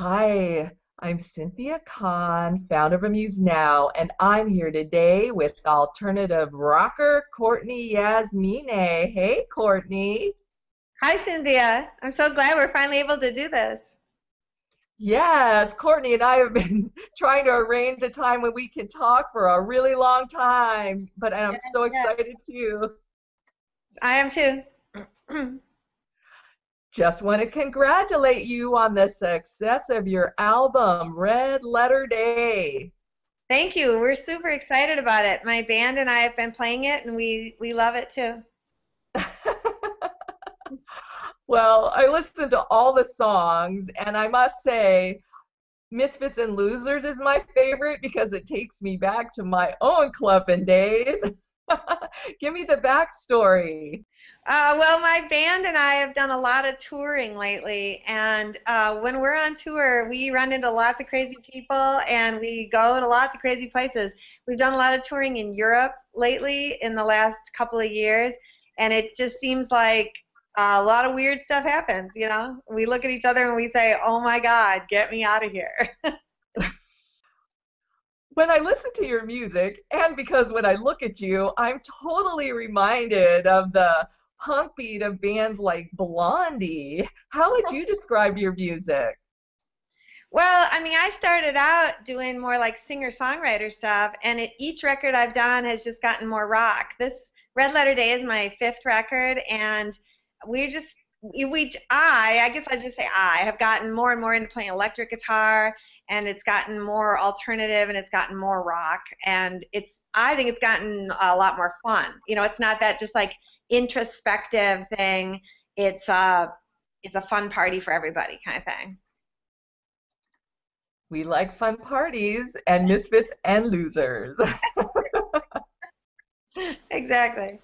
Hi, I'm Cynthia Kahn, founder of Amuse Now, and I'm here today with alternative rocker Courtney Yasmineh. Hey, Courtney. Hi, Cynthia. I'm so glad we're finally able to do this. Yes, Courtney and I have been trying to arrange a time when we can talk for a really long time, but I'm yes, so excited yes. too. I am too. Just want to congratulate you on the success of your album, Red Letter Day. Thank you. We're super excited about it. My band and I have been playing it, and we, we love it too. well, I listened to all the songs, and I must say, Misfits and Losers is my favorite because it takes me back to my own clubbing days. Give me the backstory. Uh, well, my band and I have done a lot of touring lately, and uh, when we're on tour, we run into lots of crazy people, and we go to lots of crazy places. We've done a lot of touring in Europe lately in the last couple of years, and it just seems like a lot of weird stuff happens. You know, we look at each other and we say, "Oh my God, get me out of here." when I listen to your music, and because when I look at you, I'm totally reminded of the punk beat of bands like Blondie. How would you describe your music? Well, I mean, I started out doing more like singer-songwriter stuff, and it, each record I've done has just gotten more rock. This Red Letter Day is my fifth record, and we just we I I guess I just say I have gotten more and more into playing electric guitar and it's gotten more alternative and it's gotten more rock and it's I think it's gotten a lot more fun. You know, it's not that just like introspective thing. It's a it's a fun party for everybody kind of thing. We like fun parties and misfits and losers. exactly.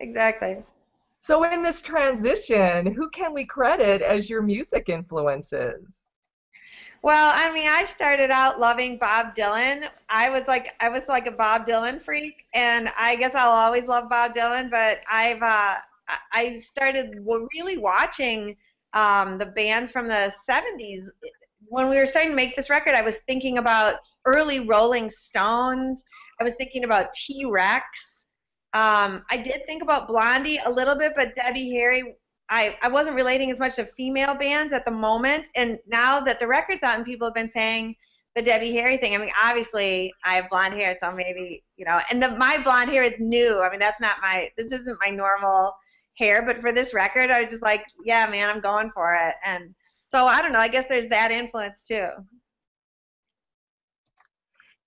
Exactly. So in this transition, who can we credit as your music influences? Well, I mean, I started out loving Bob Dylan. I was like, I was like a Bob Dylan freak, and I guess I'll always love Bob Dylan. But I've, uh, I started really watching um, the bands from the '70s. When we were starting to make this record, I was thinking about early Rolling Stones. I was thinking about T Rex. Um, I did think about Blondie a little bit, but Debbie Harry I, I wasn't relating as much to female bands at the moment, and now that the record's out and people have been saying the Debbie Harry thing, I mean, obviously I have blonde hair, so maybe you know, and the, my blonde hair is new. I mean, that's not my, this isn't my normal hair, but for this record, I was just like, yeah, man, I'm going for it, and so I don't know. I guess there's that influence too.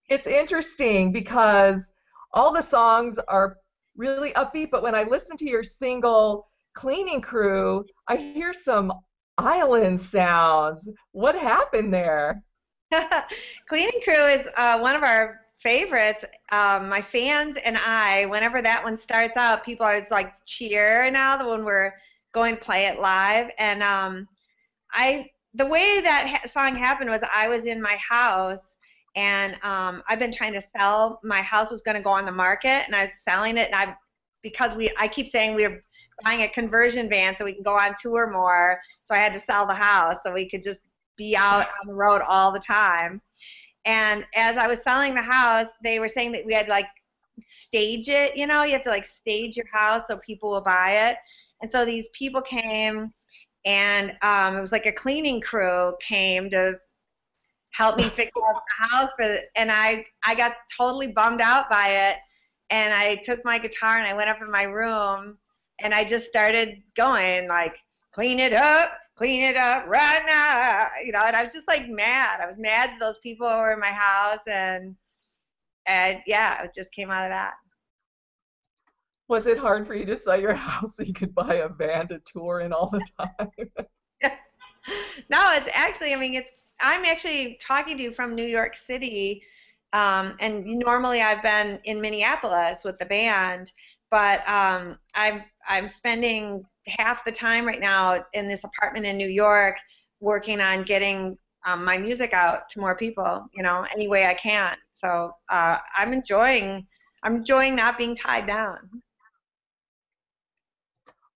It's interesting because all the songs are really upbeat, but when I listen to your single cleaning crew, I hear some island sounds. What happened there? cleaning crew is uh, one of our favorites. Um, my fans and I, whenever that one starts out, people always like cheer now the when we're going to play it live. And um, I, the way that ha- song happened was I was in my house and um, I've been trying to sell. My house was going to go on the market, and I was selling it. And I, because we, I keep saying we're buying a conversion van so we can go on tour more. So I had to sell the house so we could just be out on the road all the time. And as I was selling the house, they were saying that we had like stage it, you know, you have to like stage your house so people will buy it. And so these people came and um, it was like a cleaning crew came to help me fix up the house for the, and I I got totally bummed out by it and I took my guitar and I went up in my room and I just started going like, clean it up, clean it up right now, you know. And I was just like mad. I was mad that those people were in my house, and and yeah, it just came out of that. Was it hard for you to sell your house so you could buy a van to tour in all the time? no, it's actually. I mean, it's. I'm actually talking to you from New York City, um, and normally I've been in Minneapolis with the band, but um, I'm I'm spending half the time right now in this apartment in New York working on getting um, my music out to more people, you know, any way I can. So uh, I'm enjoying I'm enjoying not being tied down.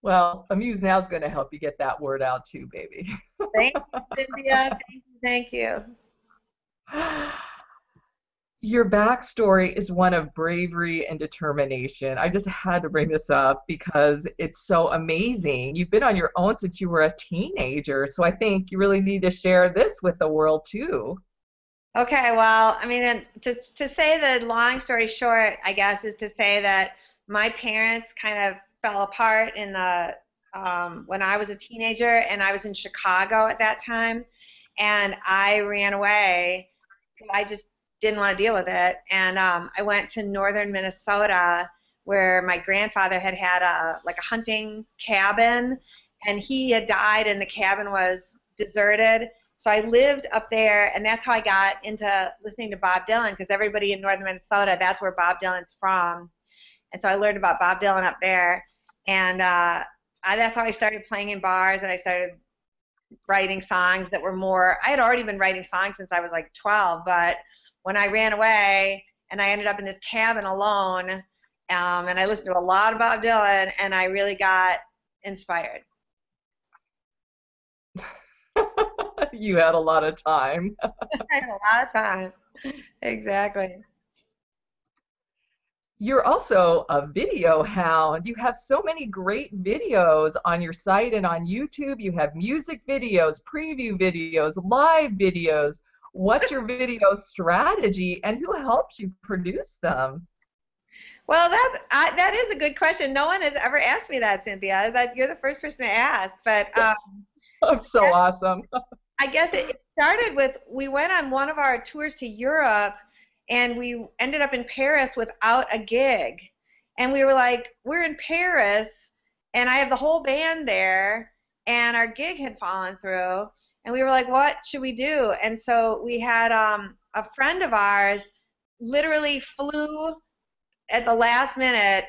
Well, Amuse Now is going to help you get that word out too, baby. Thank you, Cynthia. Thank you Thank you. Your backstory is one of bravery and determination. I just had to bring this up because it's so amazing. You've been on your own since you were a teenager, so I think you really need to share this with the world too. Okay, well, I mean, to, to say the long story short, I guess, is to say that my parents kind of fell apart in the um, when I was a teenager, and I was in Chicago at that time, and I ran away. I just didn't want to deal with it, and um, I went to northern Minnesota, where my grandfather had had a like a hunting cabin, and he had died, and the cabin was deserted. So I lived up there, and that's how I got into listening to Bob Dylan, because everybody in northern Minnesota, that's where Bob Dylan's from. And so I learned about Bob Dylan up there, and uh, I, that's how I started playing in bars, and I started writing songs that were more. I had already been writing songs since I was like 12, but when I ran away and I ended up in this cabin alone, um, and I listened to a lot of Bob Dylan, and I really got inspired. you had a lot of time. I had a lot of time. Exactly. You're also a video hound. You have so many great videos on your site and on YouTube. You have music videos, preview videos, live videos. What's your video strategy and who helps you produce them? Well, that's I, that is a good question. No one has ever asked me that, Cynthia. That you're the first person to ask. But um, I'm so awesome. I guess it started with we went on one of our tours to Europe and we ended up in Paris without a gig. And we were like, we're in Paris, and I have the whole band there, and our gig had fallen through. And we were like, what should we do? And so we had um, a friend of ours literally flew at the last minute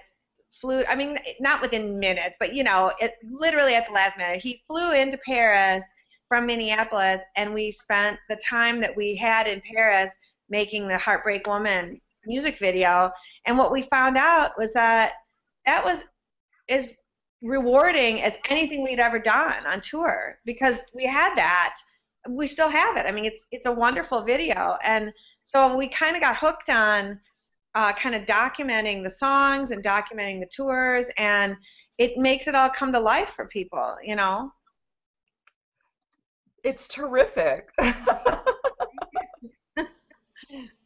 flew i mean not within minutes but you know it literally at the last minute he flew into paris from minneapolis and we spent the time that we had in paris making the Heartbreak Woman music video. And what we found out was that that was as rewarding as anything we'd ever done on tour because we had that. We still have it. I mean, it's it's a wonderful video, and so we kind of got hooked on uh, kind of documenting the songs and documenting the tours, and it makes it all come to life for people, you know. It's terrific.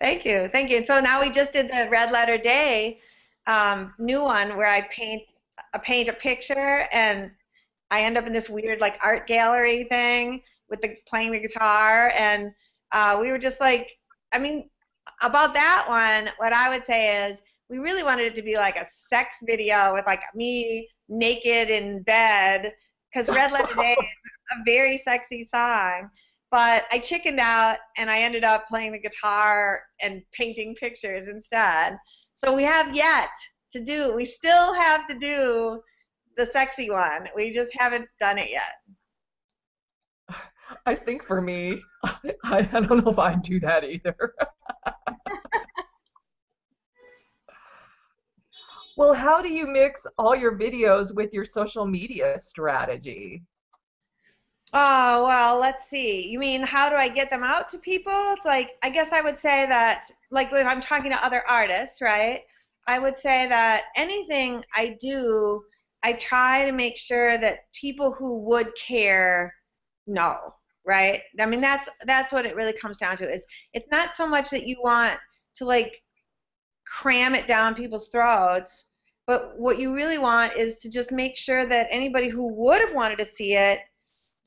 Thank you, thank you. So now we just did the Red Letter Day um, new one where I paint a paint a picture and I end up in this weird like art gallery thing with the playing the guitar and uh, we were just like, I mean, about that one, what I would say is we really wanted it to be like a sex video with like me naked in bed because Red Letter Day is a very sexy song. But I chickened out and I ended up playing the guitar and painting pictures instead. So we have yet to do, we still have to do the sexy one. We just haven't done it yet. I think for me, I, I don't know if I'd do that either. well, how do you mix all your videos with your social media strategy? Oh, well, let's see. You mean how do I get them out to people? It's like, I guess I would say that, like, if I'm talking to other artists, right? I would say that anything I do, I try to make sure that people who would care know, right? I mean, that's that's what it really comes down to. Is it's not so much that you want to like cram it down people's throats, but what you really want is to just make sure that anybody who would have wanted to see it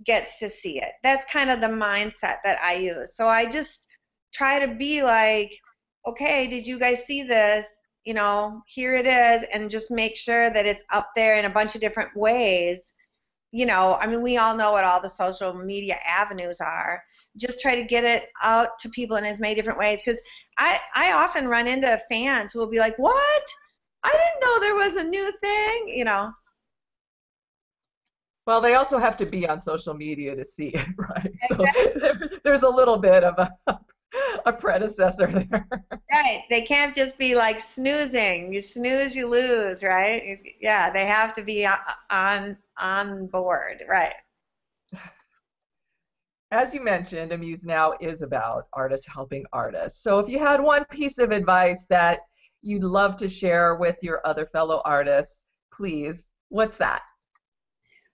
gets to see it. That's kind of the mindset that I use. So I just try to be like, okay, did you guys see this? You know, here it is, and just make sure that it's up there in a bunch of different ways. You know, I mean, we all know what all the social media avenues are. Just try to get it out to people in as many different ways. Because I, I often run into fans who will be like, what? I didn't know there was a new thing, you know. Well, they also have to be on social media to see it, right? Exactly. So there, there's a little bit of a, a predecessor there. Right. They can't just be like snoozing. You snooze, you lose, right? Yeah, they have to be on on board, right? as you mentioned, Amuse Now is about artists helping artists. So if you had one piece of advice that you'd love to share with your other fellow artists, please, what's that?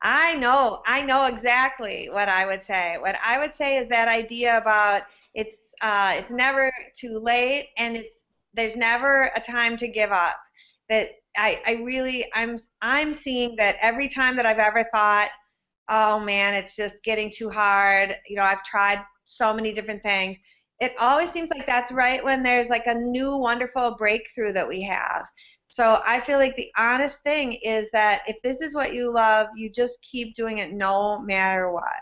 I know, I know exactly what I would say. What I would say is that idea about it's uh, it's never too late and it's there's never a time to give up. That I, I really I'm I'm seeing that every time that I've ever thought, oh man, it's just getting too hard. You know, I've tried so many different things. It always seems like that's right when there's like a new wonderful breakthrough that we have. So I feel like the honest thing is that if this is what you love, you just keep doing it no matter what.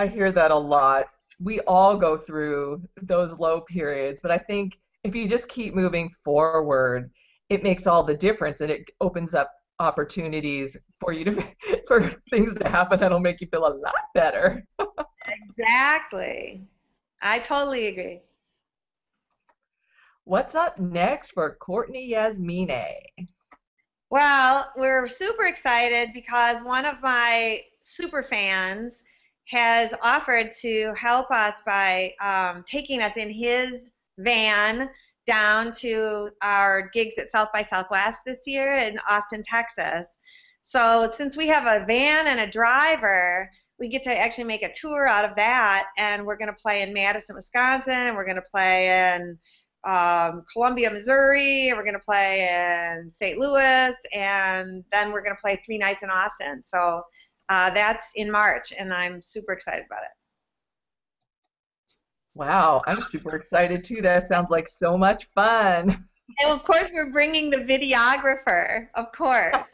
I hear that a lot. We all go through those low periods, but I think if you just keep moving forward, it makes all the difference and it opens up opportunities for you to for things to happen that'll make you feel a lot better. exactly. I totally agree. What's up next for Courtney Yasmineh? Well, we're super excited because one of my super fans has offered to help us by um, taking us in his van down to our gigs at South by Southwest this year in Austin, Texas. So since we have a van and a driver, we get to actually make a tour out of that, and we're going to play in Madison, Wisconsin. We're going to play in um, Columbia, Missouri. We're going to play in St. Louis, and then we're going to play three nights in Austin. So uh, that's in March, and I'm super excited about it. Wow, I'm super excited too. That sounds like so much fun. And of course, we're bringing the videographer, of course.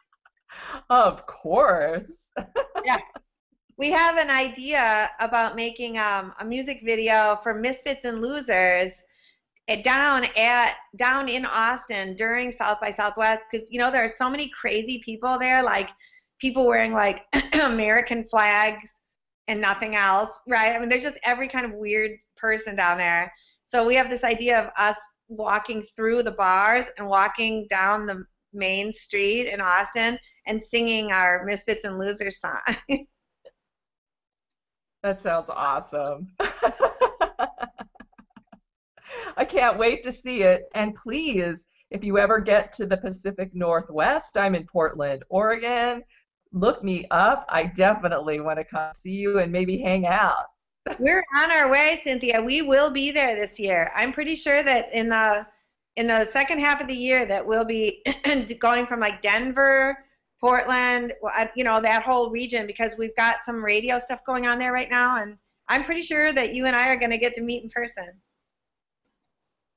of course. yeah. We have an idea about making um, a music video for Misfits and Losers down at down in Austin during South by Southwest because you know there are so many crazy people there, like people wearing like American flags and nothing else, right? I mean, there's just every kind of weird person down there. So we have this idea of us walking through the bars and walking down the main street in Austin and singing our Misfits and Losers song. that sounds awesome. I can't wait to see it. And please, if you ever get to the Pacific Northwest, I'm in Portland, Oregon. Look me up. I definitely want to come see you and maybe hang out. We're on our way, Cynthia. We will be there this year. I'm pretty sure that in the in the second half of the year that we'll be going from like Denver, Portland, uh, you know, that whole region because we've got some radio stuff going on there right now and I'm pretty sure that you and I are going to get to meet in person.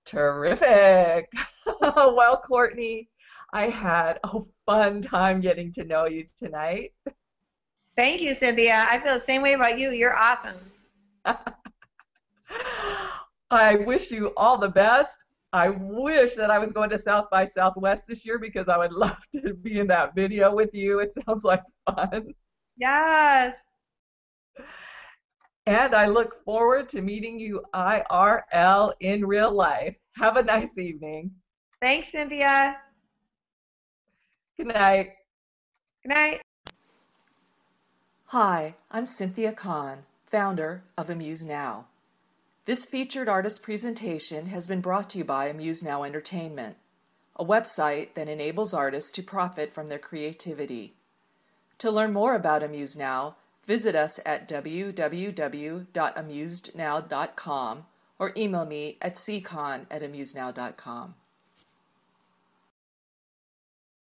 Terrific. well, Courtney, I had a fun time getting to know you tonight. Thank you, Cynthia. I feel the same way about you. You're awesome. I wish you all the best. I wish that I was going to South by Southwest this year because I would love to be in that video with you. It sounds like fun. Yes. And I look forward to meeting you IRL in real life. Have a nice evening. Thanks, Cynthia. Good night. Good night. Hi, I'm Cynthia Kahn, founder of Amuse Now. This featured artist presentation has been brought to you by Amuse Now Entertainment, a website that enables artists to profit from their creativity. To learn more about Amuse Now, Visit us at www.amusenow.com or email me at ccon at amusenow.com.